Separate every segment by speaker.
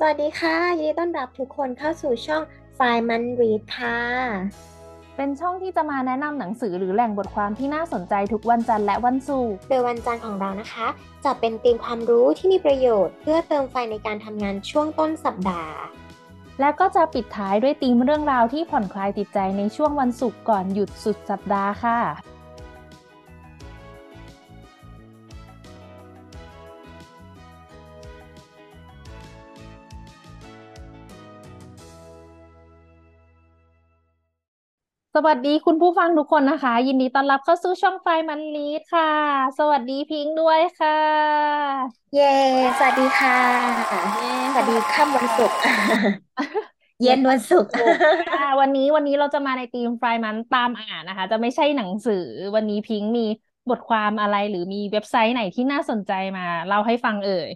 Speaker 1: สวัสดีค่ะ ยินดีต้อนรับทุกคนเข้าสู่ช่อง Five Man Read ค่ะ
Speaker 2: เป็นช่องที่จะมาแนะนำหนังสือหรือแหล่งบทความที่น่าสนใจทุกวันจันทร์และวันศุกร์
Speaker 1: โดยวันจันทร์ของเรานะคะ จะเป็นธีมความรู้ที่มีประโยชน์ เพื่อเติมไฟในการทำงานช่วงต้นสัปดาห์
Speaker 2: และก็จะปิดท้ายด้วยธีมเรื่องราวที่ผ่อนคลายจิตใจในช่วงวันศุกร์ก่อนหยุดสุดสัปดาห์ค่ะ สวัสดีคุณผู้ฟังทุกคนนะคะ ยินดีต้อนรับเข้าสู่ช่องไฟมันลีดค่ะ สวัสดีพิงค์ด้วยค่ะ
Speaker 1: เย้ สวัสดีค่ะสวัสดีค่ำวันศุกร์ เย็นวันศุกร์
Speaker 2: วันนี้วันนี้เราจะมาในทีมไฟมันตามอ่านนะคะ จะไม่ใช่หนังสือวันนี้พิงค์มีบทความอะไรหรือมีเว็บไซต์ไหนที่น่าสนใจมาเล่าให้ฟังเอ่ย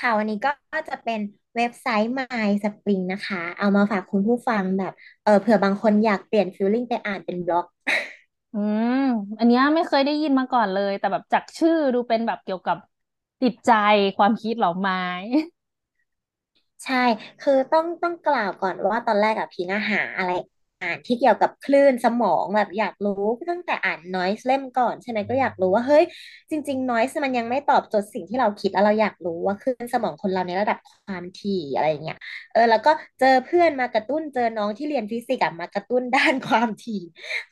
Speaker 1: ค่ะวันนี้ก็จะเป็น เว็บไซต์ My Spring นะคะ เอามาฝากคุณผู้ฟังแบบ เออเผื่อบางคนอยากเปลี่ยนฟิลลิ่งไปอ่านเป็นบล็อก
Speaker 2: อืม อันนี้ไม่เคยได้ยินมาก่อนเลย แต่แบบจากชื่อดูเป็นแบบเกี่ยวกับจิตใจความคิดเหรอไม้
Speaker 1: ใช่ คือต้องต้องกล่าวก่อนว่าตอนแรกอะพีน่าหาอะไร อ่านที่เกี่ยวกับคลื่นสมองแบบอยากรู้ตั้งแต่อ่าน noise เล่มก่อนใช่ไหมก็อยากรู้ว่าเฮ้ยจริง ๆ noise มันยังไม่ตอบโจทย์สิ่งที่เราคิดแล้วเราอยากรู้ว่าคลื่นสมองคนเราในระดับความถี่อะไรเงี้ยเออแล้วก็เจอเพื่อนมากระตุ้นเจอน้องที่เรียนฟิสิกส์มากระตุ้นด้านความถี่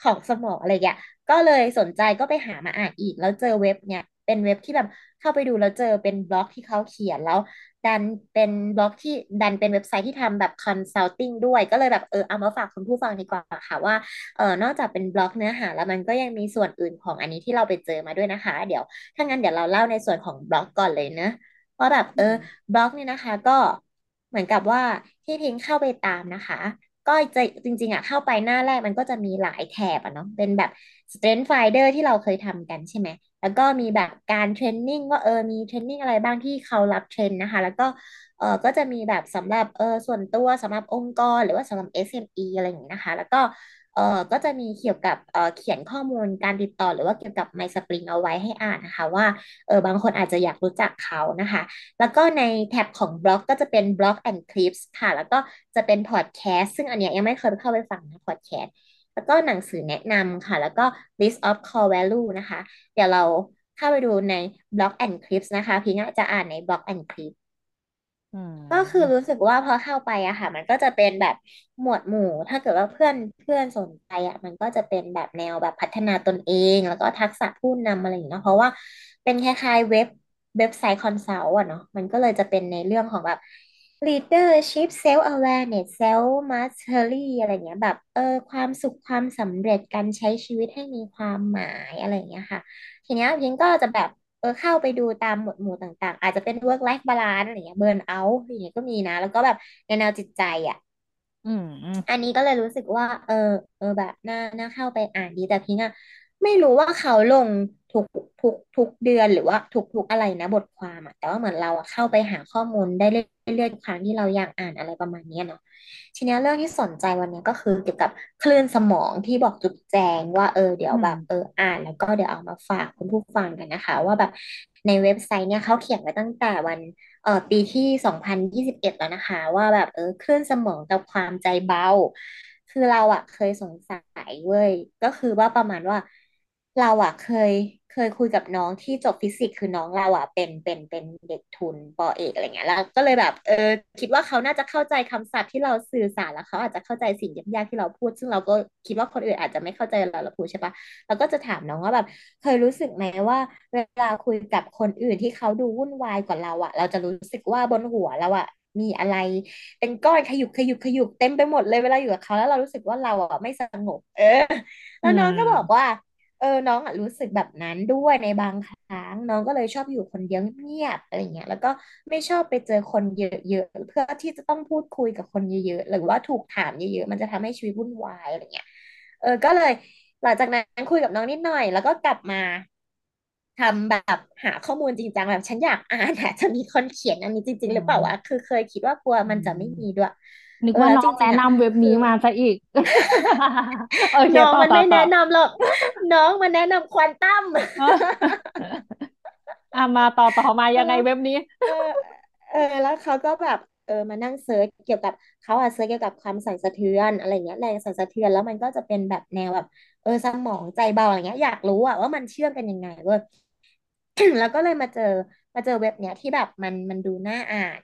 Speaker 1: ของสมองอะไรเงี้ยก็เลยสนใจก็ไปหามาอ่านอีก แล้วเจอเว็บเนี่ยเป็นเว็บที่แบบเข้าไปดูแล้วเจอเป็นบล็อกที่เขาเขียนแล้วดันเป็นบล็อกที่ดันเป็นเว็บไซต์ที่ทำแบบ consulting ด้วย ก็เลยแบบเออเอามาฝากคุณผู้ฟังดีกว่าค่ะว่าเออนอกจากเป็นบล็อกเนื้อหา แล้วมันก็ยังมีส่วนอื่นของอันนี้ที่เราไปเจอมาด้วยนะคะ เดี๋ยวถ้างั้นเดี๋ยวเราเล่าในส่วนของบล็อกก่อนเลยนะว่าแบบเออบล็อกเนี่ยนะคะ ก็เหมือนกับว่าที่พิงเข้าไปตามนะคะ ก็จะจริงๆอะเข้าไปหน้าแรกมันก็จะมีหลายแถบอะเนาะเป็นแบบ Strength Finder ที่เราเคยทำกันใช่ไหม แล้วก็มีแบบการเทรนนิ่งว่าเออมีเทรนนิ่งอะไรบ้างที่เขารับเทรนนะคะ แล้วก็เออก็จะมีแบบสำหรับเออส่วนตัวสำหรับองค์กรหรือว่าสำหรับ SME ออะไรอย่างนี้นะคะ แล้วก็เออก็จะมีเกี่ยวกับเออเขียนข้อมูลการติดต่อหรือว่าเกี่ยวกับ MySpring เอาไว้ให้อ่านนะคะ ว่าเออบางคนอาจจะอยากรู้จักเขานะคะ แล้วก็ในแท็บของบล็อกก็จะเป็นบล็อก and clips ค่ะ แล้วก็จะเป็นพอดแคสต์ซึ่งอันเนี้ยยังไม่เคยเข้าไปฟังนะพอดแคสต์ แล้วก็หนังสือแนะนำค่ะ แล้วก็ list of core value นะคะ เดี๋ยวเราเข้าไปดูใน blog and clips นะคะพี่น่าจะอ่านใน blog and clips ก็คือรู้สึกว่าพอเข้าไปอะค่ะ มันก็จะเป็นแบบหมวดหมู่ ถ้าเกิดว่าเพื่อนเพื่อนสนใจอะมันก็จะเป็นแบบแนวแบบพัฒนาตนเอง แล้วก็ทักษะผู้นำอะไรอย่างเงี้ยเพราะว่าเป็นคล้ายๆเว็บเว็บไซต์ consult อะเนาะมันก็เลยจะเป็นในเรื่องของแบบ leadership self awareness self mastery อะไรเงี้ย แบบเออความสุขความสำเร็จการใช้ชีวิตให้มีความหมายอะไรเงี้ยค่ะ ทีเนี้ยพิงก็จะแบบเออเข้าไปดูตามหมวดหมู่ต่างๆ อาจจะเป็น work life balance อะไรเงี้ย burn out อย่างเงี้ยก็มีนะ แล้วก็แบบในแนวจิตใจอะ
Speaker 2: อืม
Speaker 1: อันนี้ก็เลยรู้สึกว่า เออเออแบบน่าน่าเข้าไปอ่านดีแต่พิงอะ ไม่รู้ว่าเขาลงทุกทุกทุกเดือนหรือว่าทุกทุกอะไรนะบทความอะแต่ว่าเหมือนเราเข้าไปหาข้อมูลได้เรื่อยๆทุกครั้งที่เราอยากอ่านอะไรประมาณนี้เนาะทีนี้เรื่องที่สนใจวันนี้ก็คือเกี่ยวกับคลื่นสมองที่บอกจุดแจงว่าเออเดี๋ยวแบบเอออ่าน แล้วก็เดี๋ยวเอามาฝากคุณผู้ฟังกันนะคะ ว่าแบบในเว็บไซต์เนี่ยเขาเขียนไว้ตั้งแต่วันเออปีที่สองพันยี่สิบเอ็ดแล้วนะคะ ว่าแบบเออคลื่นสมองกับความใจเบา คือเราอะเคยสงสัยเว้ยก็คือว่าประมาณว่า เราอะเคยเคยคุยกับน้องที่จบฟิสิกส์คือน้องเราอะเป็นเป็นเป็นเด็กทุนปอเอกอะไรเงี้ยแล้วก็เลยแบบเออคิดว่าเขาน่าจะเข้าใจคำศัพท์ที่เราสื่อสารแล้วเขาอาจจะเข้าใจสิ่งยากๆที่เราพูด ซึ่งเราก็คิดว่าคนอื่นอาจจะไม่เข้าใจเราเราพูดใช่ปะเราก็จะถามน้องว่าแบบ เคยรู้สึกไหมว่า เวลาคุยกับคนอื่นที่เขาดูวุ่นวายกว่าเราอะเราจะรู้สึกว่าบนหัวเราอะมีอะไร เป็นก้อนขยุกขยุกขยุกเต็มไปหมดเลยเวลาอยู่กับเขาแล้วเรารู้สึกว่าเราอะไม่สงบ เออ แล้วน้องก็บอกว่า เออน้องอะรู้สึกแบบนั้นด้วยในบางครั้ง น้องก็เลยชอบอยู่คนเดียวเงียบอะไรเงี้ยแล้วก็ไม่ชอบไปเจอคนเยอะๆเพื่อที่จะต้องพูดคุยกับคนเยอะๆหรือว่าถูกถามเยอะๆมันจะทำให้ชีวิตวุ่นวายอะไรเงี้ยเออก็เลย หลังจากนั้นคุยกับน้องนิดหน่อย แล้วก็กลับมาทำแบบหาข้อมูลจริงจังแบบฉันอยากอ่านอะจะมีคนเขียนอันนี้จริง ๆ หรือเปล่าวะคือเคยคิดว่ากลัวมันจะไม่มีด้วย
Speaker 2: นึกว่าน้องแนะนำเว็บนี้มาซะอีก
Speaker 1: น้องมันไม่แนะนำหรอก น้องมันแนะนำควอนตัม
Speaker 2: อ่ามาต่อต่อมายังไงเว็บนี้
Speaker 1: เออเออแล้วเขาก็แบบเออมานั่ง search เกี่ยวกับเขาอะ search เกี่ยวกับความสั่นสะเทือนอะไรเงี้ยแรงสั่นสะเทือนแล้วมันก็จะเป็นแบบแนวแบบเออสมองใจเบาอะไรเงี้ยอยากรู้อะว่ามันเชื่อมกันยังไงเว้ยแล้วก็เลยมาเจอมาเจอเว็บเนี้ยที่แบบมันมันดูน่าอ่าน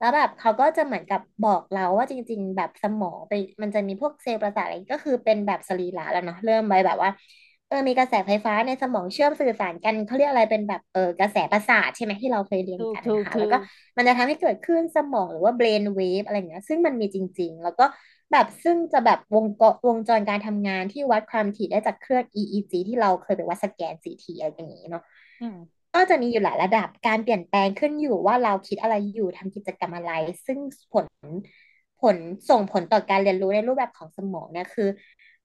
Speaker 1: แล้วแบบเขาก็จะเหมือนกับบอกเราว่าจริง ๆ แบบสมองไปมันจะมีพวกเซลล์ประสาทอะไรก็คือเป็นแบบสรีระแล้วเนาะเริ่มไปแบบว่าเออมีกระแสไฟฟ้าในสมองเชื่อมสื่อสารกันเขาเรียกอะไรเป็นแบบเออกระแสประสาทใช่ไหมที่เราเคยเรียน
Speaker 2: ถูก
Speaker 1: กัน
Speaker 2: ถูกถู
Speaker 1: นะคะแล้วก็
Speaker 2: ก
Speaker 1: มันจะทำให้เกิดคลื่นสมองหรือว่า brain wave อะไรอย่างเงี้ยซึ่งมันมีจริง ๆ แล้วก็แบบซึ่งจะแบบวงกวงจรการทำงานที่วัดความถี่ได้จากเครื่อง EEG ที่เราเคยไปวัดสแกน CT อะไรอย่างงี้เนาะ
Speaker 2: อืม
Speaker 1: ก็จะมีอยู่หลายระดับการเปลี่ยนแปลงขึ้นอยู่ว่าเราคิดอะไรอยู่ทำกิจกรรมอะไร ซึ่งผลผลส่งผลต่อการเรียนรู้ในรูปแบบของสมองเนี่ยคือ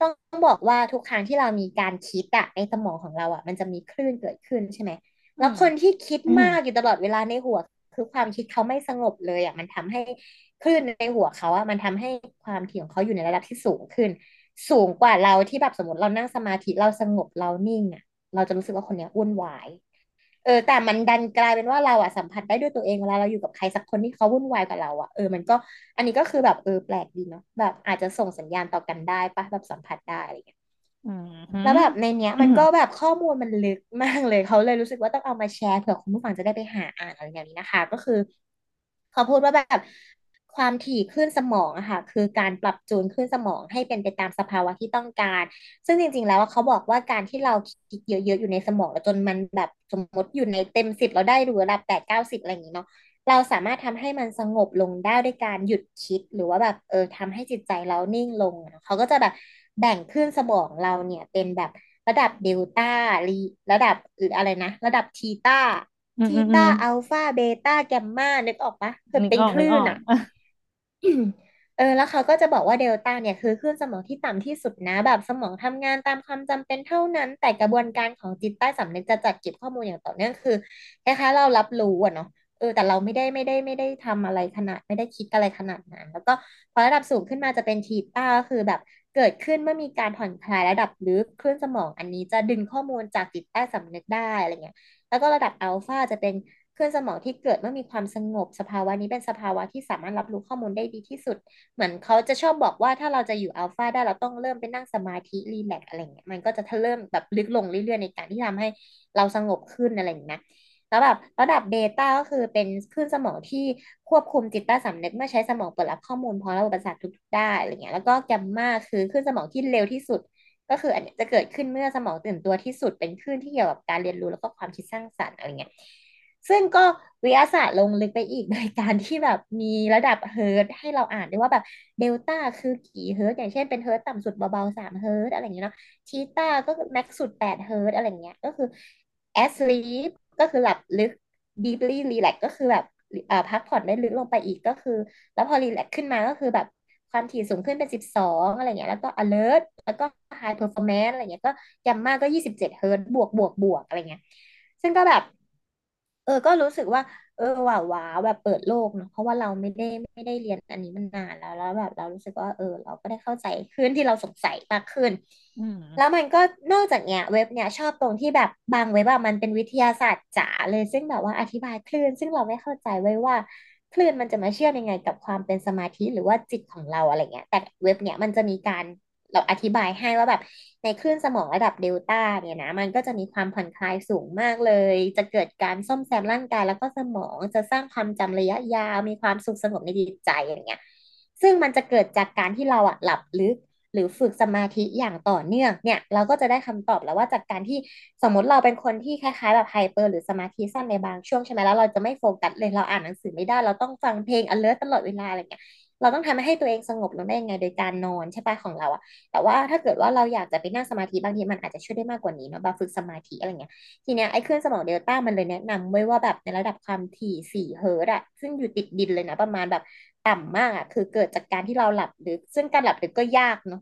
Speaker 1: ต้องบอกว่าทุกครั้งที่เรามีการคิดอะในสมองของเราอะมันจะมีคลื่นเกิดขึ้นใช่ไหม
Speaker 2: อืม
Speaker 1: แล้วคนที่คิด
Speaker 2: อืม
Speaker 1: มากอยู่ตลอดเวลาในหัว คือความคิดเขาไม่สงบเลยอะมันทำให้คลื่นในหัวเขาอะมันทำให้ความถี่ของเขาอยู่ในระดับที่สูงขึ้น สูงกว่าเราที่แบบสมมติเรานั่งสมาธิเราสงบเรานิ่งอะเราจะรู้สึกว่าคนเนี้ยวุ่นวาย เออแต่มันดันกลายเป็นว่าเราอะสัมผัสได้ด้วยตัวเองเวลาเราอยู่กับใครสักคนที่เขาวุ่นวายกับเราอะเออมันก็ อันนี้ก็คือแบบเออแปลกดีเนาะแบบอาจจะส่งสัญญาณต่อกันได้ปะแบบสัมผัสได้อะไรเงี้ย
Speaker 2: อืมอื
Speaker 1: แล้ว
Speaker 2: ม
Speaker 1: แบบในเนี้ย
Speaker 2: อืม
Speaker 1: มันก็แบบข้อมูลมันลึกมากเลยเขาเลยรู้สึกว่าต้องเอามาแชร์เผื่อคุณผู้ฟังจะได้ไปหาอ่านอะไรอย่างนี้นะคะ ก็คือเขาพูดว่าแบบ ความถี่คลื่นสมองอะค่ะ คือการปรับจูนคลื่นสมองให้เป็นไปตามสภาวะที่ต้องการ ซึ่งจริง ๆ แล้วอะเขาบอกว่าการที่เราคิดเยอะๆอยู่ในสมองแล้วจนมันแบบสมมติอยู่ในเต็มสิบเราได้ดูระดับแปดเก้าสิบอะไรอย่างนี้เนาะเราสามารถทำให้มันสงบลงได้ด้วยการหยุดคิดหรือว่าแบบเออทำให้จิตใจเรานิ่งลงอะเขาก็จะแบบแบ่งคลื่นสมองเราเนี่ยเป็นแบบระดับเดลต้ารีระดับหรืออะไรนะ ระดับทีต้าทีต้า
Speaker 2: อืมอืมอืม
Speaker 1: อัลฟาเบต้าแกมมานึกออกปะคือ
Speaker 2: นึก
Speaker 1: เป็นค
Speaker 2: ออกนึกออก
Speaker 1: ลื่นอะ เออแล้วเขาก็จะบอกว่าเดลต้าเนี่ยคือคลื่นสมองที่ต่ำที่สุดนะ แบบสมองทำงานตามความจำเป็นเท่านั้น แต่กระบวนการของจิตใต้สำนึกจะจัดเก็บข้อมูลอย่างต่อเนื่องคือคล้ายๆเรารับรู้อะเนาะเออแต่เราไม่ได้ไม่ได้ไม่ได้ทำอะไรขนาด ไม่ได้คิดอะไรขนาดนั้น แล้วก็พอระดับสูงขึ้นมาจะเป็นทีต้าก็คือแบบเกิดขึ้นเมื่อมีการผ่อนคลายระดับลึกคลื่นสมองอันนี้จะดึงข้อมูลจากจิตใต้สำนึกได้อะไรเงี้ยแล้วก็ระดับอัลฟาจะเป็น คลื่อนสมองที่เกิดเมื่อมีความสงบสภาวะนี้เป็นสภาวะที่สามารถรับรู้ข้อมูลได้ดีที่สุด เหมือนเขาจะชอบบอกว่าถ้าเราจะอยู่อัลฟาได้เราต้องเริ่มไปนั่งสมาธิรีแลกอะไรเงี้ยมันก็จะเริ่มแบบลึกลงเรื่อยๆในการที่ทำให้เราสงบขึ้นอะไรอย่างเงี้ยแล้วแบบระดับเบต้าก็คือเป็นคลื่นสมองที่ควบคุมจิตใต้สำนึกเมื่อใช้สมองเปิดรับข้อมูลพร้อมระบบประสาททุกๆได้านอะไรเงี้ยแล้วก็แกมมาคือคลื่นสมองที่เร็วที่สุด ก็คืออันนี้จะเกิดขึ้นเมื่อสมองตื่นตัวที่สุดเป็นคลื่นที่เกี่ยวกับการเรียนรู้แล้วก็ความคิดสร้างสรรค์อะไรเงี้ย ซึ่งก็วิทยาศาสตร์ลงลึกไปอีกโดยการที่แบบมีระดับเฮิรตซ์ให้เราอ่านได้ว่าแบบเดลต้าคือกี่เฮิรตซ์อย่างเช่นเป็นเฮิรตซ์ต่ำสุดเบาๆสามเฮิรตซ์อะไรอย่างเงี้ยเนาะทีต้าก็ max สุดแปดเฮิรตซ์อะไรอย่างเงี้ยก็คือ asleep ก็คือหลับลึก deeply relax ก็คือแบบอ่อพักผ่อนได้ลึกลงไปอีกก็คือ แล้วพอ relax ขึ้นมาก็คือแบบความถี่สูงขึ้นเป็นสิบสองอะไรเงี้ยแล้วก็ alert แล้วก็ high performance อะไรเงี้ยก็ยัมมาก็ยี่สิบเจ็ดเฮิร์ตบวกบวกบวกอะไรเงี้ยซึ่งก็แบบ เออ ก็รู้สึกว่า เออว้าวว้าวแบบเปิดโลกเนอะเพราะว่าเราไม่ได้ไม่ได้เรียนอันนี้มันนานแล้วแล้วแบบเรารู้สึกว่า เออ เราก็ได้เข้าใจขึ้นที่เราสงสัยมากขึ้น
Speaker 2: อืม
Speaker 1: แล้วมันก็นอกจากเนี้ยเว็บเนี้ยชอบตรงที่แบบบางเว็บอะมันเป็นวิทยาศาสตร์จ๋าเลยซึ่งแบบว่าอธิบายคลื่น ซึ่งเราไม่เข้าใจไว้ว่าคลื่นมันจะมาเชื่อมยังไงกับความเป็นสมาธิหรือว่าจิตของเราอะไรเงี้ยแต่เว็บเนี้ยมันจะมีการ เราอธิบายให้ว่าแบบในคลื่นสมองระดับเดลต้าเนี่ยนะมันก็จะมีความผ่อนคลายสูงมากเลย จะเกิดการซ่อมแซมร่างกายแล้วก็สมองจะสร้างความจำระยะยาวมีความสุขสงบในจิตใจอย่างเงี้ยซึ่งมันจะเกิดจากการที่เราอะหลับลึกหรือฝึกสมาธิอย่างต่อเนื่องเนี่ยเราก็จะได้คำตอบแล้วว่าจากการที่สมมติเราเป็นคนที่คล้ายๆแบบ hyper หรือสมาธิสั้นในบางช่วงใช่ไหมแล้วเราจะไม่โฟกัสเลยเราอ่านหนังสือไม่ได้เราต้องฟังเพลง alert ตลอดเวลาอะไรเงี้ย เราต้องทำให้ตัวเองสงบลงได้ยังไงโดยการนอนใช่ปะของเราอะแต่ว่าถ้าเกิดว่าเราอยากจะไปนั่งสมาธิบางทีมันอาจจะช่วยได้มากกว่านี้เนาะแบบฝึกสมาธิอะไรเงี้ยทีเนี้ยไอ้เครื่องสมองเดลต้ามันเลยแนะนำไว้ว่าแบบในระดับความถี่สี่เฮิร์ตซ์อะซึ่งอยู่ติดดินเลยนะประมาณแบบต่ำมากอะคือเกิดจากการที่เราหลับลึกซึ่งการหลับลึกก็ยากเนาะ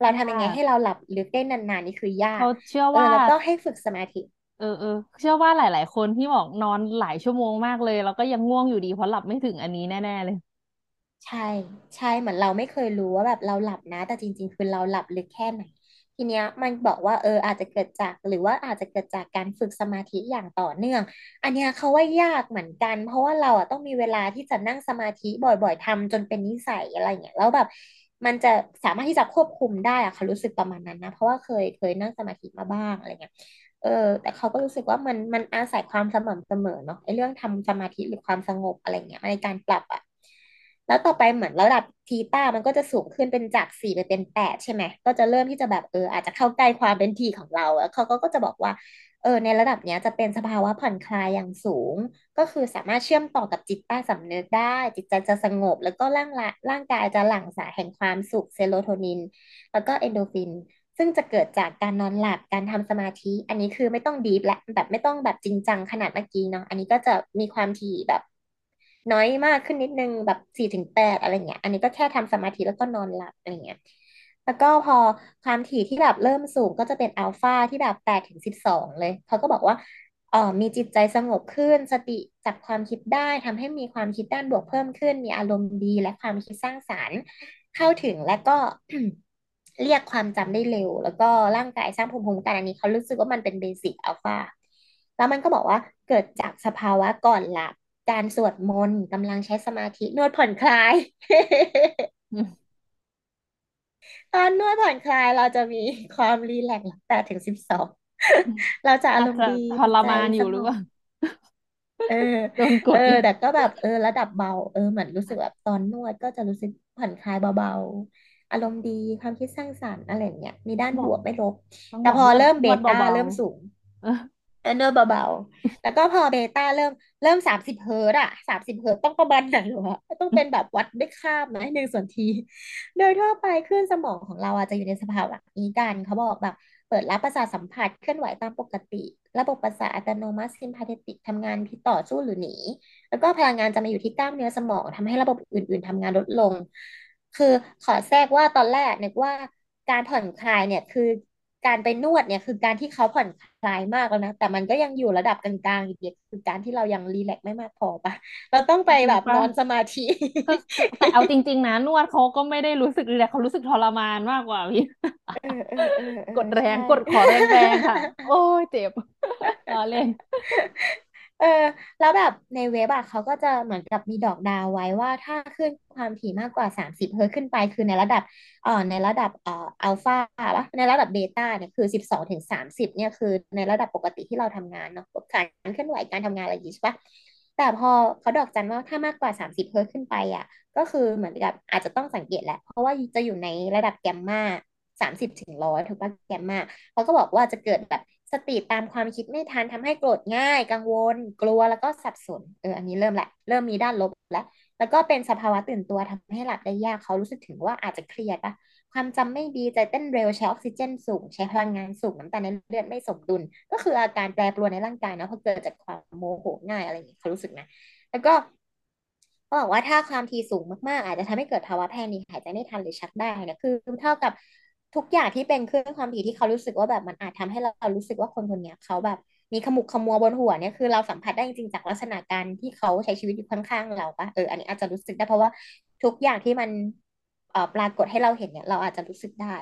Speaker 1: เรา
Speaker 2: ยา
Speaker 1: ทำยังไง
Speaker 2: ก
Speaker 1: ให้เราหลับลึกได้นานๆนี่คือยา
Speaker 2: เขา
Speaker 1: ก
Speaker 2: เชื่อว่า
Speaker 1: เออแล้วก็ให้ฝึกสมาธิ
Speaker 2: เออเออเชื่อว่าหลาย ๆ คนที่บอกนอนหลายชั่วโมงมากเลย แล้วก็ยังง่วงอยู่ดีเพราะหลับไม่ถึงอันนี้แน่ ๆ เลย
Speaker 1: ใช่ ใช่ เหมือนเราไม่เคยรู้ว่าแบบเราหลับนะ แต่จริง ๆ คือเราหลับลึกแค่ไหน ทีเนี้ยมันบอกว่าเอออาจจะเกิดจากหรือว่าอาจจะเกิดจากการฝึกสมาธิอย่างต่อเนื่อง อันเนี้ยเขาว่ายากเหมือนกัน เพราะว่าเราอะต้องมีเวลาที่จะนั่งสมาธิบ่อยๆทำจนเป็นนิสัยอะไรเงี้ยแล้วแบบ มันจะสามารถที่จะควบคุมได้อะเขารู้สึกประมาณนั้นนะ เพราะว่าเคยเคยนั่งสมาธิมาบ้างอะไรเงี้ย เออ แต่เขาก็รู้สึกว่ามันมันอาศัยความสม่ำเสมอเนาะไอ้เรื่องทำสมาธิหรือความสงบอะไรเงี้ยในการปรับอะ แล้วต่อไปเหมือนระดับทีต้ามันก็จะสูงขึ้นเป็นจากสี่ไปเป็นแปดใช่ไหมก็จะเริ่มที่จะแบบเอออาจจะเข้าใกล้ความเป็นทีของเรา แล้วเขาก็ก็จะบอกว่า เออ ในระดับเนี้ยจะเป็นสภาวะผ่อนคลายอย่างสูง ก็คือสามารถเชื่อมต่อกับจิตใต้สำนึกได้ จิตใจจะสงบ แล้วก็ร่างละร่างกายจะหลั่งสารแห่งความสุขเซโรโทนิน แล้วก็เอนโดฟิน ซึ่งจะเกิดจากการนอนหลับการทำสมาธิ อันนี้คือไม่ต้องดีฟและแบบไม่ต้องแบบจริงจังขนาดเมื่อกี้เนาะอันนี้ก็จะมีความถี่แบบ น้อยมากขึ้นนิดนึงแบบสี่ถึงแปดอะไรเงี้ย อันนี้ก็แค่ทำสมาธิแล้วก็นอนหลับอะไรเงี้ยแล้วก็พอความถี่ที่แบบเริ่มสูงก็จะเป็นอัลฟาที่แบบแปดถึงสิบสองเลยเขาก็บอกว่าเออมีจิตใจสงบขึ้นสติจับความคิดได้ทำให้มีความคิดด้านบวกเพิ่มขึ้น มีอารมณ์ดีและความคิดสร้างสรรค์เข้าถึงและก็เรียกความจำได้เร็ว แล้วก็ร่างกายสร้างภูมิคุ้มกันอันนี้เขารู้สึกว่ามันเป็นเบสิกอัลฟาแล้วมันก็บอกว่าเกิดจากสภาวะก่อนหลับ การสวดมนต์กำลังใช้สมาธินวดผ่อนคลาย
Speaker 2: อืม
Speaker 1: ตอนนวดผ่อนคลายเราจะมีความรีแลกซ์แปดถึงสิบสองเราจะอา
Speaker 2: อาจจะ
Speaker 1: รมณ์ดี
Speaker 2: ท
Speaker 1: จิตใจ
Speaker 2: รมานอ
Speaker 1: สงบ
Speaker 2: ยู่หรือเปล่า
Speaker 1: เออ
Speaker 2: โดนก
Speaker 1: เออ
Speaker 2: ด
Speaker 1: แต่ก็แบบเออระดับเบา เออเหมือนรู้สึกแบบตอนนวดก็จะรู้สึกผ่อนคลายเบาๆ อารมณ์ดีความคิดสร้างสรรค์อะไรอย่างเงี้ยมีด้าน
Speaker 2: บอก
Speaker 1: บวกไม่ลบ
Speaker 2: ต้องบอกนวด
Speaker 1: แต่พอเริ่ม
Speaker 2: น
Speaker 1: เบต้า
Speaker 2: วดเบา
Speaker 1: เริ่มสูง
Speaker 2: ๆเออ
Speaker 1: เออเนอร์เบาๆ แล้วก็พอเบต้าเริ่มเริ่มสามสิบเฮิร์ตอะสามสิบเฮิร์ตต้องประมาณไหนวะต้องเป็นแบบวัดด้วยค่าบไหมหนึ่งส่วนที โดยทั่วไปคลื่นสมองของเราอะจะอยู่ในสภาวะนี้กันเขาบอกแบบ เปิดรับประสาทสัมผัสเคลื่อนไหวตามปกติ ระบบประสาทอัตโนมัติซิมพาเทติกทำงานที่ต่อสู้หรือหนี แล้วก็พลังงานจะมาอยู่ที่กล้ามเนื้อสมองทำให้ระบบอื่น ๆทำงานลดลง คือขอแทรกว่าตอนแรกนึกว่าการผ่อนคลายเนี่ยคือ การไปนวดเนี่ยคือการที่เขาผ่อนคลายมากแล้วนะ แต่มันก็ยังอยู่ระดับกลางๆอยู่ดีคือการที่เรายังรีแลกซ์ไม่มากพอปะเราต้องไป
Speaker 2: จริงปะ
Speaker 1: แบบนอนสมาธิ
Speaker 2: คือแต่เอาจริง ๆ นะนวดเขาก็ไม่ได้รู้สึกเลยเขารู้สึกทรมานมากกว่าพี่
Speaker 1: เออเออเออเออ
Speaker 2: กดแรง
Speaker 1: ใช่
Speaker 2: กดขอแรงๆค่ะ โอ้ยเจ็บล้อเล่น
Speaker 1: เออ แล้วแบบในเว็บอะเขาก็จะเหมือนกับมีดอกดาวไว้ว่าถ้าขึ้นความถี่มากกว่าสามสิบเฮิร์ตซ์ขึ้นไปคือในระดับเอ่อในระดับเอ่ออัลฟาปะในระดับเบต้าเนี่ยคือสิบสองถึงสามสิบเนี่ยคือในระดับปกติที่เราทำงานเนาะการเคลื่อนไหวการทำงานอะไรอย่างงี้ใช่ปะแต่พอเขาดอกจันว่าถ้ามากกว่าสามสิบเฮิร์ตซ์ขึ้นไปอะก็คือเหมือนกับอาจจะต้องสังเกตแหละ เพราะว่าจะอยู่ในระดับแกมมาสามสิบถึงร้อยถูกปะแกมมาเขาก็บอกว่าจะเกิดแบบ สติตามความคิดไม่ทันทำให้โกรธง่าย กังวล กลัวแล้วก็สับสนเอออันนี้เริ่มแหละ เริ่มมีด้านลบแล้วแล้วก็เป็นสภาวะตื่นตัวทำให้หลับได้ยากเขารู้สึกถึงว่าอาจจะเครียดปะความจำไม่ดีใจเต้นเร็วใช้ออกซิเจนสูง ใช้พลังงานสูงน้ำตาลในเลือดไม่สมดุล ก็คืออาการแปรปรวนในร่างกายนะเพราะเกิดจากความโมโหง่ายอะไรอย่างเงี้เขารู้สึกนะ แล้วก็เขาบอกว่าถ้าความถี่สูงมากๆ อาจจะทำให้เกิดภาวะแพนิคหายใจไม่ทันหรือชักได้นี่ยคือเท่ากับ ทุกอย่างที่เป็นคลื่นความถี่ที่เขารู้สึกว่าแบบมันอาจทำให้เรารู้สึกว่าคนคนนี้เขาแบบมีขมุกขมัวบนหัวเนี่ยคือเราสัมผัสได้จริงๆจากลักษณะการที่เขาใช้ชีวิตอยู่ข้างๆเราปะเอออันนี้อาจจะรู้สึกได้เพราะว่าทุกอย่างที่มันเอ่อปรากฏให้เราเห็นเนี่ยเราอาจจะรู้สึกได้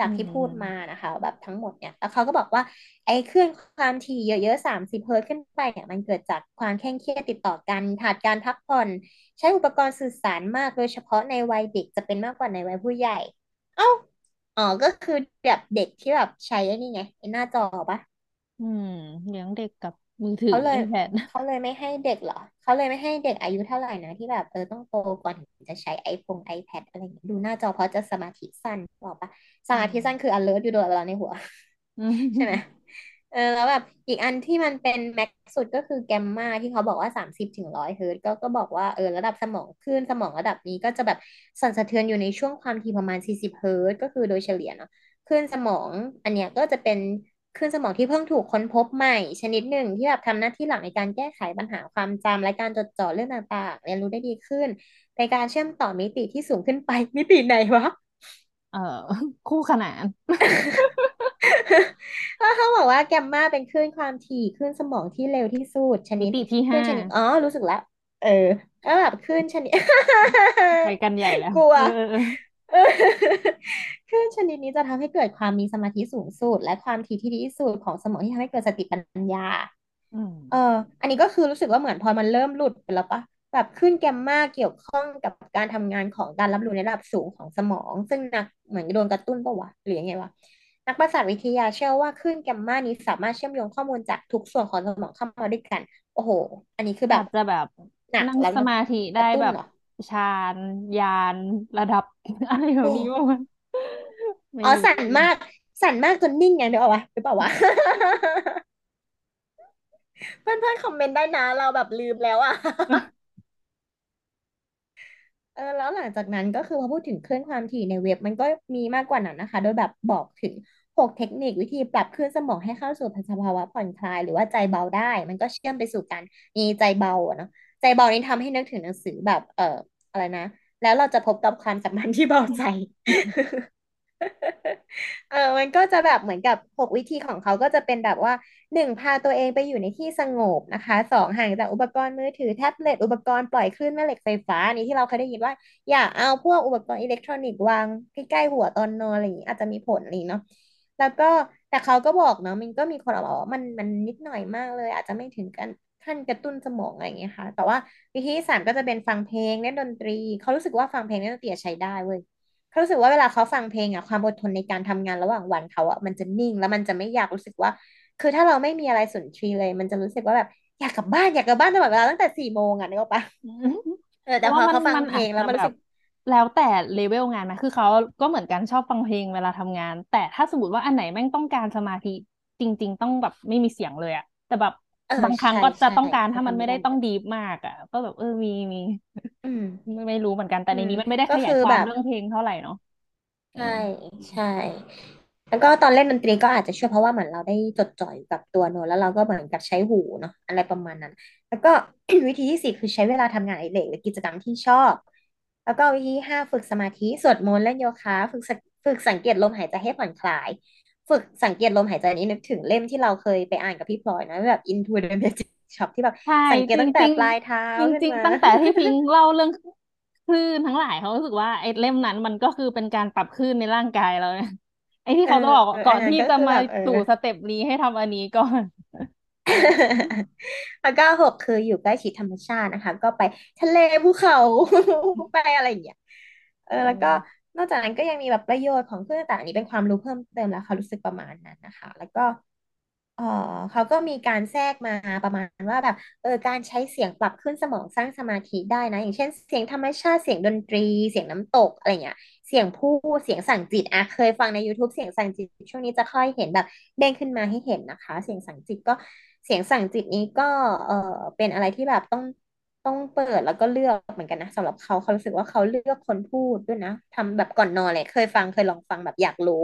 Speaker 1: จากที่พูดมานะคะ แบบทั้งหมดเนี่ยแล้วเขาก็บอกว่า ไอ้คลื่นความถี่เยอะๆสามสิบเฮิร์ตขึ้นไปเนี่ยมันเกิดจากความเคร่งเครียดติดต่อกันขาดการพักผ่อน ใช้อุปกรณ์สื่อสารมากโดยเฉพาะในวัยเด็กจะเป็นมากกว่าในวัยผู้ใหญ่ เอ้า อ๋อ ก็คือแบบเด็กที่แบบใช้ไอ้นี่ไงไอ้หน้าจอปะ
Speaker 2: อืมเลี้ยงเด็กกับมือถือ
Speaker 1: เขาเลย
Speaker 2: iPad
Speaker 1: เขาเลยไม่ให้เด็กเหรอ เขาเลยไม่ให้เด็กอายุเท่าไหร่นะ ที่แบบเออต้องโตก่อนถึงจะใช้ iPhone iPad อะไรอย่างเงี้ยดูหน้าจอเพราะจะสมาธิสั้นบอกปะส
Speaker 2: อื
Speaker 1: มาธิสั้น
Speaker 2: ม
Speaker 1: คือ alert อยู่ตลอดเวลาในหัว
Speaker 2: อื
Speaker 1: ใช่ไหม
Speaker 2: ม
Speaker 1: เออแล้วแบบอีกอันที่มันเป็น max สุดก็คือแกมมาที่เขาบอกว่าสามสิบถึงร้อยเฮิร์ตก็ก็บอกว่าเออระดับสมองคลื่นสมองระดับนี้ก็จะแบบสั่นสะเทือนอยู่ในช่วงความถี่ประมาณสี่สิบเฮิร์ตก็คือโดยเฉลี่ยเนาะคลื่นสมองอันเนี้ยก็จะเป็นคลื่นสมองที่เพิ่งถูกค้นพบใหม่ ชนิดหนึ่งที่แบบทำหน้าที่หลักในการแก้ไขปัญหาความจำและการจดจ่อเรื่องต่างๆเรียนรู้ได้ดีขึ้นในการเชื่อมต่อมิติที่สูงขึ้นไปมิติไหนวะ
Speaker 2: เออคู่ขนาน
Speaker 1: แล้วเขาบอกว่าแกมมาเป็นคลื่นความถี่คลื่นสมองที่เร็วที่สุดช
Speaker 2: มิ
Speaker 1: นิดคลื่น
Speaker 2: ติที่ห้า
Speaker 1: ชนิดอ๋อรู้สึกแล้วเออแล้วแบบคลื่นชนิด
Speaker 2: ไปกันใหญ่แล้ว
Speaker 1: กลัว
Speaker 2: เออเออ
Speaker 1: เออคลื่นชนิดนี้จะทำให้เกิดความมีสมาธิสูงสุด และความถี่ที่ดีที่สุดของสมองที่ทำให้เกิดสติปัญญา
Speaker 2: อืม
Speaker 1: เออ อันนี้ก็คือรู้สึกว่าเหมือนพอมันเริ่มหลุดไปแล้วปะแบบขึ้นแกมมาเกี่ยวข้องกับการทำงานของการรับรู้ในระดับสูงของสมอง ซึ่งนักเหมือนโดนกระตุ้นปะวะหรือยังไงวะ นักประสาทวิทยาเชื่อว่าคลื่นแกมมานี้สามารถเชื่อมโยงข้อมูลจากทุกส่วนของสมองเข้ามาด้วยกัน โอ้โห อันนี้คือแบ
Speaker 2: อา
Speaker 1: บ
Speaker 2: จจะแบบนั่ง
Speaker 1: หนักแล้วนะ
Speaker 2: สมาธิได้แบบ
Speaker 1: กระตุ้นเหรอ
Speaker 2: ฌานญาณระดับอะไรแบบ
Speaker 1: โอ้
Speaker 2: นี้บ้างไหมไม่
Speaker 1: อ๋อ
Speaker 2: รู้
Speaker 1: สั่นมาก สั่นมากจนนิ่งไงนึกออกปะหรือเปล่าวะเพื่อนๆคอมเมนต์ได้นะ เราแบบลืมแล้วอะ เออแล้วหลังจากนั้นก็คือพอพูดถึงคลื่นความถี่ในเว็บมันก็มีมากกว่านั้นนะคะ โดยแบบบอกถึงหกเทคนิควิธีปรับคลื่นสมองให้เข้าสู่สภาวะผ่อนคลาย หรือว่าใจเบาได้ มันก็เชื่อมไปสู่การมีใจเบาเนาะใจเบานี่ทำให้นึกถึงหนังสือแบบ เอออะไรนะ แล้วเราจะพบกับความสัมพันธ์ที่เบาใจ เออมันก็จะแบบเหมือนกับหกวิธีของเขาก็จะเป็นแบบว่า หนึ่งพาตัวเองไปอยู่ในที่สงบนะคะสองห่างจากอุปกรณ์มือถือแท็บเล็ตอุปกรณ์ปล่อยคลื่นแม่เหล็กไฟฟ้าอันนี้ที่เราเคยได้ยินว่า อย่าเอาพวกอุปกรณ์อิเล็กทรอนิกส์วางใกล้ๆหัวตอนนอนอะไรอย่างนี้อาจจะมีผลอะไรอย่างนี้เนาะแล้วก็แต่เขาก็บอกเนาะมันก็มีคนบอกว่ามันมันนิดหน่อยมากเลย อาจจะไม่ถึงกันขั้นกระตุ้นสมองอะไรอย่างเงี้ยค่ะ แต่ว่าวิธีสามก็จะเป็นฟังเพลงเล่นดนตรี เขารู้สึกว่าฟังเพลงเล่นดนตรีใช้ได้เว้ยเขารู้สึกว่าเวลาเขาฟังเพลงอะความอดทนในการทำงานระหว่างวันเขาอะมันจะนิ่งแล้วมันจะไม่อยากรู้สึกว่า คือถ้าเราไม่มีอะไรสุนทรีย์เลย มันจะรู้สึกว่าแบบอยากกลับบ้านอยากกลับบ้านตลอดเวลาตั้งแต่สี่โมงอะนึกออกปะเออ
Speaker 2: เพราะว่ามัน
Speaker 1: แต่พอเขาฟัง
Speaker 2: มันอาจ
Speaker 1: เพลงแล้
Speaker 2: จะแบบ
Speaker 1: วมันรู้สึก
Speaker 2: แล้วแต่เลเวลงานไหมคือเขาก็เหมือนกันชอบฟังเพลงเวลาทำงาน แต่ถ้าสมมติว่าอันไหนแม่งต้องการสมาธิจริง ๆ ต้องแบบไม่มีเสียงเลยอะแต่แบบ
Speaker 1: เออ
Speaker 2: บางครั้ง
Speaker 1: ใช่
Speaker 2: ก็จะ
Speaker 1: ใช่
Speaker 2: ต้องการถ้า
Speaker 1: เขา
Speaker 2: มันไม่ได้
Speaker 1: ทำไม่ได้เหมือนกัน
Speaker 2: ต้องดีฟมากอะก็แบบเออมีมี
Speaker 1: อืม
Speaker 2: ไม่ไม่รู้เหมือนกันแต่
Speaker 1: อืม
Speaker 2: ในนี้มันไม่ได้
Speaker 1: ก็
Speaker 2: ขยายความ
Speaker 1: คือแบบ
Speaker 2: เรื่องเพลงเท่าไหร่เนาะเออ
Speaker 1: ใช่ใช่ แล้วก็ตอนเล่นดนตรีก็อาจจะช่วยเพราะว่าเหมือนเราได้จดจ่อยกับตัวโน้ตแล้วเราก็เหมือนกับใช้หูเนาะอะไรประมาณนั้น แล้วก็ วิธีที่สี่คือใช้เวลาทำงานอดิเรกหรือกิจกรรมที่ชอบ แล้วก็วิธีที่ห้าฝึกสมาธิสวดมนต์เล่นโยคะ ฝึกสังฝึกสังเกตลมหายใจให้ผ่อนคลาย ฝึกสังเกตลมหายใจนี้นึกถึงเล่มที่เราเคยไปอ่านกับพี่พลอยนะแบบ Into the Magic Shop ที่แบบ
Speaker 2: ใช่
Speaker 1: สังเกต
Speaker 2: จ
Speaker 1: ตั้งแต่
Speaker 2: ริง
Speaker 1: ปลายเท้า
Speaker 2: ๆจริง
Speaker 1: ขึ้นมา
Speaker 2: ๆ ตั้งแต่ที่พิงค์เล่าเรื่องคลื่นทั้งหลายเขารู้สึกว่าไอ้เล่มนั้นมันก็คือเป็นการปรับคลื่นในร่างกายเราเนี่ย ไอ้ที่
Speaker 1: เออ
Speaker 2: เขาจะบอก
Speaker 1: เอออันนั้น
Speaker 2: ก่อนที่จะมา
Speaker 1: ก็คือแบบเออ
Speaker 2: สู่สเต็ปนี้ให้ทำอันนี้ก่อน
Speaker 1: แล้วก็หกคืออยู่ใกล้ชิดธรรมชาตินะคะ ก็ไปทะเลภูเขาไปอะไรอย่างเงี้ยเออ
Speaker 2: อื
Speaker 1: แล้วก็
Speaker 2: ม
Speaker 1: นอกจากนั้นก็ยังมีแบบประโยชน์ของเครื่องต่างๆอันนี้เป็นความรู้เพิ่มเติมแล้วเขารู้สึกประมาณนั้นนะคะ แล้วก็เออเขาก็มีการแทรกมาประมาณว่าแบบ เออการใช้เสียงปรับขึ้นสมองสร้างสมาธิได้นะ อย่างเช่นเสียงธรรมชาติเสียงดนตรี เสียงน้ำตกอะไรเงี้ย เสียงพูดเสียงสั่งจิตอะเคยฟังใน YouTube เสียงสั่งจิต ช่วงนี้จะค่อยเห็นแบบเด้งขึ้นมาให้เห็นนะคะ เสียงสั่งจิตก็เสียงสั่งจิตนี้ก็เออเป็นอะไรที่แบบต้องต้องเปิดแล้วก็เลือกเหมือนกันนะสำหรับเขาเขารู้สึกว่าเขาเลือกคนพูดด้วยนะทำแบบก่อนนอนเลยเคยฟังเคยลองฟังแบบอยากรู้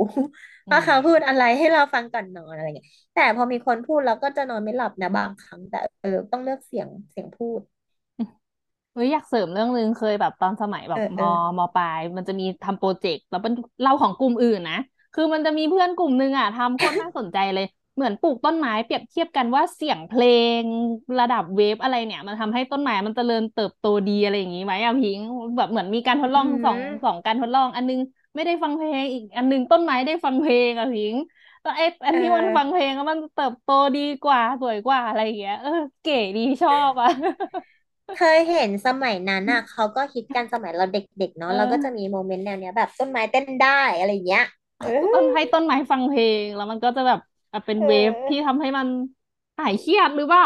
Speaker 2: อื
Speaker 1: ว่าเขาพูด
Speaker 2: ม
Speaker 1: อะไรให้เราฟังก่อนนอนอะไรเงี้ยแต่พอมีคนพูดเราก็จะนอนไม่หลับนะบางครั้ง แต่เออต้องเลือกเสียงเสียงพูด
Speaker 2: เฮ้ยอยากเสริมเรื่องนึงเคยแบบตอนสมัยแบบม
Speaker 1: เออเออ
Speaker 2: มปลาย มันจะมีทำโปรเจกต์แล้วเป็นเล่าของกลุ่มอื่นนะ คือมันจะมีเพื่อนกลุ่มนึงอะทำโคตรน่าสนใจเลย เหมือนปลูกต้นไม้เปรียบเทียบกันว่าเสียงเพลงระดับเวฟอะไรเนี่ย มันทำให้ต้นไม้มันเจริญเติบโตดีอะไรอย่างนี้ไหมอะพิงค์แบบเหมือนมีการทดล
Speaker 1: อื
Speaker 2: องสองสอง
Speaker 1: ม
Speaker 2: การทดลอง อันนึงไม่ได้ฟังเพลงอีกอันนึงต้นไม้ได้ฟังเพลงอะพิงค์แล้วไอ้อัน
Speaker 1: เอ
Speaker 2: ที่มันฟังเพ
Speaker 1: อ
Speaker 2: ลงแล้วมันเติบโตดีกว่าสวยกว่าอะไรอย่างเงี้ยเออเก๋ดีชอบอะ
Speaker 1: เคยเห็นสมัยนั้นอะเขาก็ฮิตกันสมัยเราเด็กๆ
Speaker 2: เอ
Speaker 1: เนาะเราก็จะ
Speaker 2: อ
Speaker 1: มีโมเมนต์แนวเนี้ยแบบต้นไม้เต้นได้อะไรอย่างเงี้ยเออ
Speaker 2: ต้นให้ต้นไม้ฟังเพลงแล้วมันก็จะแบบอะเป็น
Speaker 1: เเว
Speaker 2: ฟที่
Speaker 1: ออ
Speaker 2: ทำให้มันหายเครียดหรือเปล่า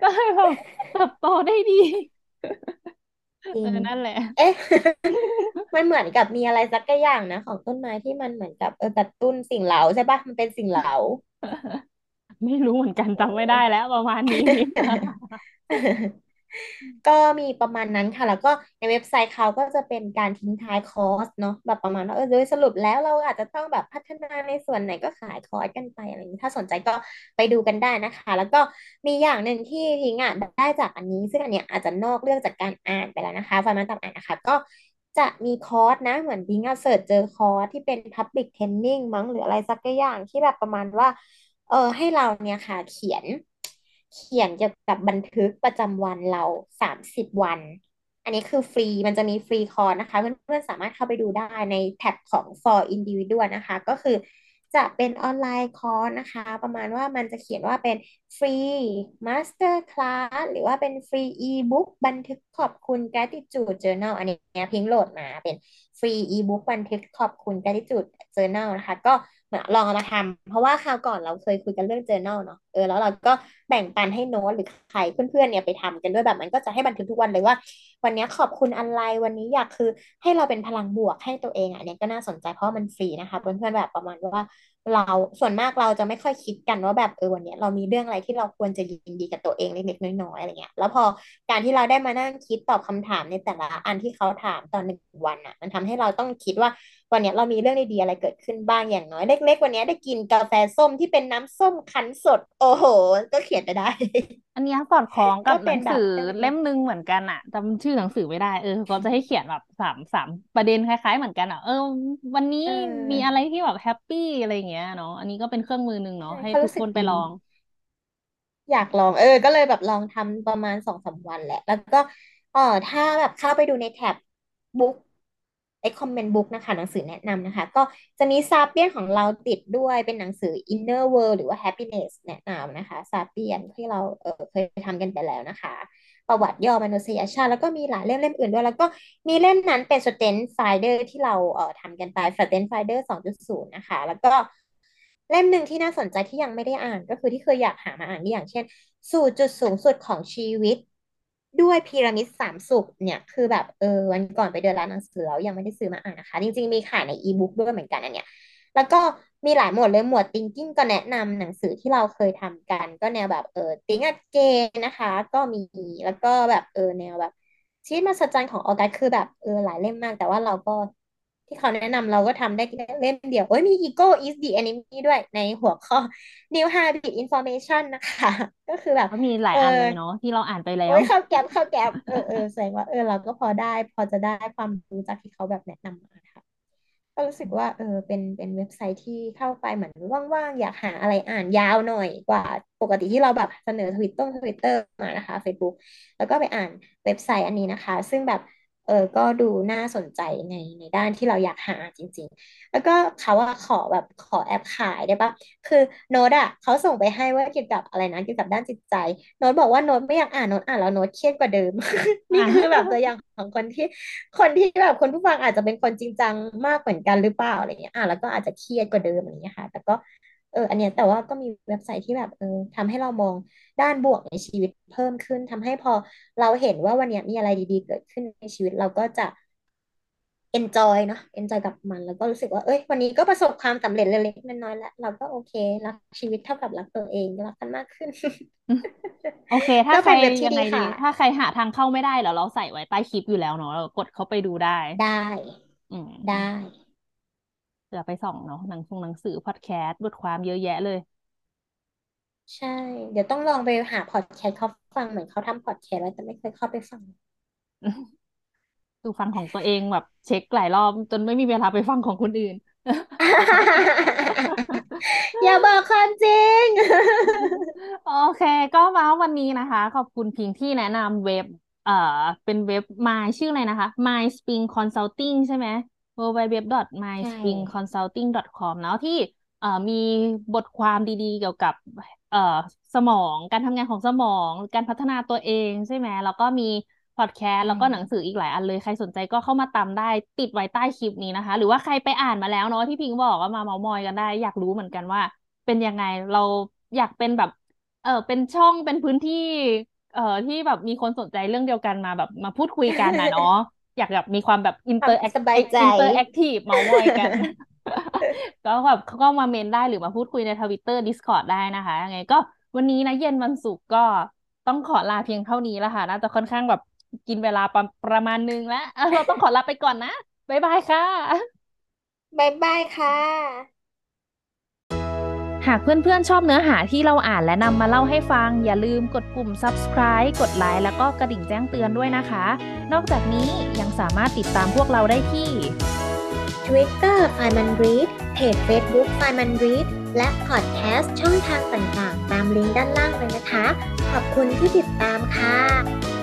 Speaker 2: ก็เลยแบบเติบโตได้ดีเออ
Speaker 1: จริง
Speaker 2: นั่นแหละ
Speaker 1: เอ๊ะ มันเหมือนกับมีอะไรสักอย่างนะ ของต้นไม้ที่มันเหมือนกับเออกระตุ้นสิ่งเร้าใช่ปะมันเป็นสิ่งเร้า
Speaker 2: ไม่รู้เหมือนกัน
Speaker 1: เจำ
Speaker 2: ไม่ได้
Speaker 1: ออ
Speaker 2: แล้วประมาณนี้
Speaker 1: ก็มีประมาณนั้นค่ะ แล้วก็ในเว็บไซต์เขาก็จะเป็นการทิ้งท้ายคอร์สเนาะแบบประมาณว่าเออโดยสรุปแล้วเราอาจจะต้องแบบพัฒนาในส่วนไหนก็ขายคอร์สกันไปอะไรอย่างนี้ถ้าสนใจก็ไปดูกันได้นะคะ แล้วก็มีอย่างหนึ่งที่พิงอะได้จากอันนี้ ซึ่งอันเนี้ยอาจจะนอกเรื่องจากการอ่านไปแล้วนะคะฟังมาตามอ่านนะคะ ก็จะมีคอร์สนะ เหมือนพิงอะ search เจอคอร์สที่เป็น Public Training มั้งหรืออะไรสักอย่างที่แบบประมาณว่า เออให้เราเนี่ยค่ะเขียน เขียนเกี่ยวกับบันทึกประจำวันเราสามสิบวัน อันนี้คือฟรีมันจะมีฟรีคอร์สนะคะ เพื่อนๆสามารถเข้าไปดูได้ใน tab ของ for individual นะคะ ก็คือจะเป็น online course นะคะ ประมาณว่ามันจะเขียนว่าเป็น free masterclass หรือว่าเป็น free e-book บันทึกขอบคุณ gratitude journal อันนี้พิงโหลดมาเป็น free e-book บันทึกขอบคุณ gratitude journal นะคะ ก็ ลองเอามาทำเพราะว่าคราวก่อนเราเคยคุยกันเรื่อง journal เนาะเออแล้วเราก็แบ่งปันให้โน้ตหรือใครเพื่อนๆเนี่ยไปทำกันด้วยแบบมันก็จะให้บันทึกทุกวันเลยว่า วันนี้ขอบคุณอะไรวันนี้อยากคือให้เราเป็นพลังบวกให้ตัวเองอะเนี่ยก็น่าสนใจเพราะมันฟรีนะคะเพื่อนๆแบบประมาณว่าเราส่วนมากเราจะไม่ค่อยคิดกันว่าแบบเออวันนี้เรามีเรื่องอะไรที่เราควรจะยินดีกับตัวเองเล็กๆน้อยๆอะไรเงี้ยแล้วพอการที่เราได้มานั่งคิดตอบคำถามในแต่ละอันที่เขาถามตอนหนึ่งวันอะ มันทำให้เราต้องคิดว่าวันนี้เรามีเรื่องดีๆอะไรเกิดขึ้นบ้างอย่างน้อยเล็ก ๆ วันนี้ได้กินกาแฟส้มที่เป็นน้ำส้มคั้นสด โอ้โห ก็เขียนไปได้
Speaker 2: อันเนี้ยสอดคล้องกั
Speaker 1: ก็เป็นแบบ
Speaker 2: บหนังสือ
Speaker 1: เรื่องเล็ก
Speaker 2: เล่มหนึ่งเหมือนกันอะจำชื่อหนังสือไม่ได้เออเขาจะให้เขียนแบบสามสามประเด็นคล้ายๆ เหมือนกันอะเออ วันนี้
Speaker 1: ๆเอ
Speaker 2: มี
Speaker 1: อ
Speaker 2: อะไรที่แบบ happy อะไรอย่างเงี้ยเนาะอันนี้ก็เป็นเครื่องมือหนึ่งเนาะ
Speaker 1: ใช่เขา
Speaker 2: ให้ทุกค
Speaker 1: รู้สึกดี
Speaker 2: นไปลอง
Speaker 1: อยากลองเออ ก็เลยแบบลองทำประมาณสองสามวันแหละ แล้วก็เออถ้าแบบเข้าไปดูใน tab book recommend book นะคะ หนังสือแนะนำนะคะ ก็จะมี Sapiens ของเราติดด้วยเป็นหนังสือ Inner World หรือว่า Happiness แนะนำนะคะ Sapiens ที่เราเเคยทำกันไปแล้วนะคะ ประวัติย่อมนุษยชาติ แล้วก็มีหลายเล่มเล่มอื่นด้วย แล้วก็มีเล่มนั้นเป็น Student Finder ที่เราเทำกันไป Student Finder 2.0 นะคะ แล้วก็เล่มหนึ่งที่น่าสนใจที่ยังไม่ได้อ่านก็คือที่เคยอยากหามาอ่านอย่างเช่น สู่จุดสูงสุดของชีวิต ด้วยพีระมิดสามสุขเนี่ย คือแบบเออวันก่อนไปเดินร้านหนังสือแล้วยังไม่ได้ซื้อมาอ่านนะคะ จริง ๆ มีขายในอีบุ๊กด้วยเหมือนกันอันเนี้ยแล้วก็มีหลายหมวดเลยหมวด thinking ก็แนะนำหนังสือที่เราเคยทำกัน ก็แนวแบบเออ think again นะคะ ก็มีแล้วก็แบบเออแนวแบบชีวิตมหัศจรรย์ของออกัสคือแบบเออหลายเล่มมาก แต่ว่าเราก็ ที่เขาแนะนำเราก็ทำได้เล่มเดียว โอ้ยมี Ego is the enemy ด้วยในหัวข้อ New Habit Information นะคะ ก็คือแบบ
Speaker 2: ก็มีหลาย
Speaker 1: เออ
Speaker 2: อันเลยเนาะที่เราอ่านไปแล้ว
Speaker 1: โอ้ยเข้าแก๊ปเข้าแก๊ปเออเออแสดงว่าเออเราก็พอได้พอจะได้ความรู้จากที่เขาแบบแนะนำมาค่ะก็รู้สึกว่าเออเป็นเป็นเว็บไซต์ที่เข้าไปเหมือนว่างๆ อยากหาอะไรอ่านยาวหน่อยกว่าปกติที่เราแบบเสนอทวิตต้งทวิตเตอร์มานะคะ Facebook แล้วก็ไปอ่านเว็บไซต์อันนี้นะคะ ซึ่งแบบ เออก็ดูน่าสนใจในในด้านที่เราอยากหาจริง ๆ แล้วก็เขาว่าขอแบบขอแอปขายได้ปะคือโน้ตอะเขาส่งไปให้ว่าเกี่ยวกับอะไรนะเกี่ยวกับด้านจิตใจ โน้ตบอกว่าโน้ตไม่อยากอ่านโน้ตอ่านแล้วโน้ตเครียดกว่าเดิม นี่
Speaker 2: อะ
Speaker 1: คือแบบตัวอย่างของคนที่คนที่แบบคนผู้ฟังอาจจะเป็นคนจริงจังมากเหมือนกันหรือเปล่าอะไรเงี้ยอะแล้วก็อาจจะเครียดกว่าเดิมอะไรเงี้ยค่ะ แต่ก็ เออ อันเนี้ยแต่ว่าก็มีเว็บไซต์ที่แบบเออทำให้เรามองด้านบวกในชีวิตเพิ่มขึ้นทำให้พอเราเห็นว่าวันเนี้ยมีอะไรดีๆ เกิดขึ้นในชีวิตเราก็จะ enjoy เนาะ enjoy กับมัน แล้วก็รู้สึกว่าเอ้ยวันนี้ก็ประสบความสำเร็จเล็กๆน้อยๆแล้ว เราก็โอเค รักชีวิตเท่ากับรักตัวเองรักกันมากขึ้น
Speaker 2: โอเค ถ้าใคร
Speaker 1: ก็เป็นเว็บที่
Speaker 2: ยังไงดี
Speaker 1: ดี ค่ะ
Speaker 2: ถ้าใครหาทางเข้าไม่ได้เดี๋ยวเราใส่ไว้ใต้คลิปอยู่แล้วเนาะเรากดเข้าไปดูได้
Speaker 1: ได้
Speaker 2: อื
Speaker 1: ได้
Speaker 2: มเผื่อไปส่องเนาะหนังทงหนังสือพอดแคสต์บทความเยอะแยะเลย
Speaker 1: ใช่ เดี๋ยวต้องลองไปหาพอดแคสต์เขาฟังเหมือนเขาทำพอดแคสต์แล้วแต่ไม่เคยเข้าไปฟัง
Speaker 2: ดูฟังของตัวเองแบบเช็คหลายรอบจนไม่มีเวลาไปฟังของคนอื่น
Speaker 1: อย่าบอกความจริง
Speaker 2: โอเค ก็มาวันนี้นะคะ ขอบคุณพิงที่แนะนำเว็บ เอ่อ เป็นเว็บ My ชื่ออะไรนะคะ My Spring Consulting ใช่ไหม
Speaker 1: ใช่
Speaker 2: www.myspringconsulting.com แล้วที่เอ่อมีบทความดีๆ เกี่ยวกับเอ่อสมองการทำงานของสมอง การพัฒนาตัวเองใช่ไหมแล้วก็มีพอดแคสต์
Speaker 1: ใช่
Speaker 2: แล้วก็หนังสืออีกหลายอันเลย ใครสนใจก็เข้ามาตามได้ติดไว้ใต้คลิปนี้นะคะ หรือว่าใครไปอ่านมาแล้วเนาะที่พิงบอกก็มาเมามอยกันได้ อยากรู้เหมือนกันว่า เป็นยังไงเราอยากเป็นแบบ เออเป็นช่องเป็นพื้นที่ เอ่อที่แบบมีคนสนใจเรื่องเดียวกันมาแบบมาพูดคุยกันนะเนาะ อยากแบบมีความแบบอิน
Speaker 1: ความ
Speaker 2: เตอร์แอค
Speaker 1: สบายใจ
Speaker 2: อินเตอร์แอคทีฟเมามอยกัน ก็แบบเขาก็มาเมนได้หรือมาพูดคุยในทวิตเตอร์ Discord ได้นะคะยังไงก็วันนี้นะเย็นวันศุกร์ก็ต้องขอลาเพียงเท่านี้แล้วค่ะน่าจะค่อนข้างแบบกินเวลาประประมาณนึงแล้วเออเราต้องขอลาไปก่อนนะ บ๊ายบายค่ะ
Speaker 1: บ๊ายบายค่ะ
Speaker 2: หากเพื่อนๆชอบเนื้อหาที่เราอ่านและนำมาเล่าให้ฟัง อย่าลืมกดปุ่ม subscribe กดไลค์แล้วก็กระดิ่งแจ้งเตือนด้วยนะคะ นอกจากนี้ยังสามารถติดตามพวกเราได้ที่
Speaker 1: Twitter f i m a n Read เพจ Facebook f i m a n Read และพอดแคสต์ช่องทางต่างๆ ตามลิงก์ด้านล่างเลยนะคะ ขอบคุณที่ติดตามค่ะ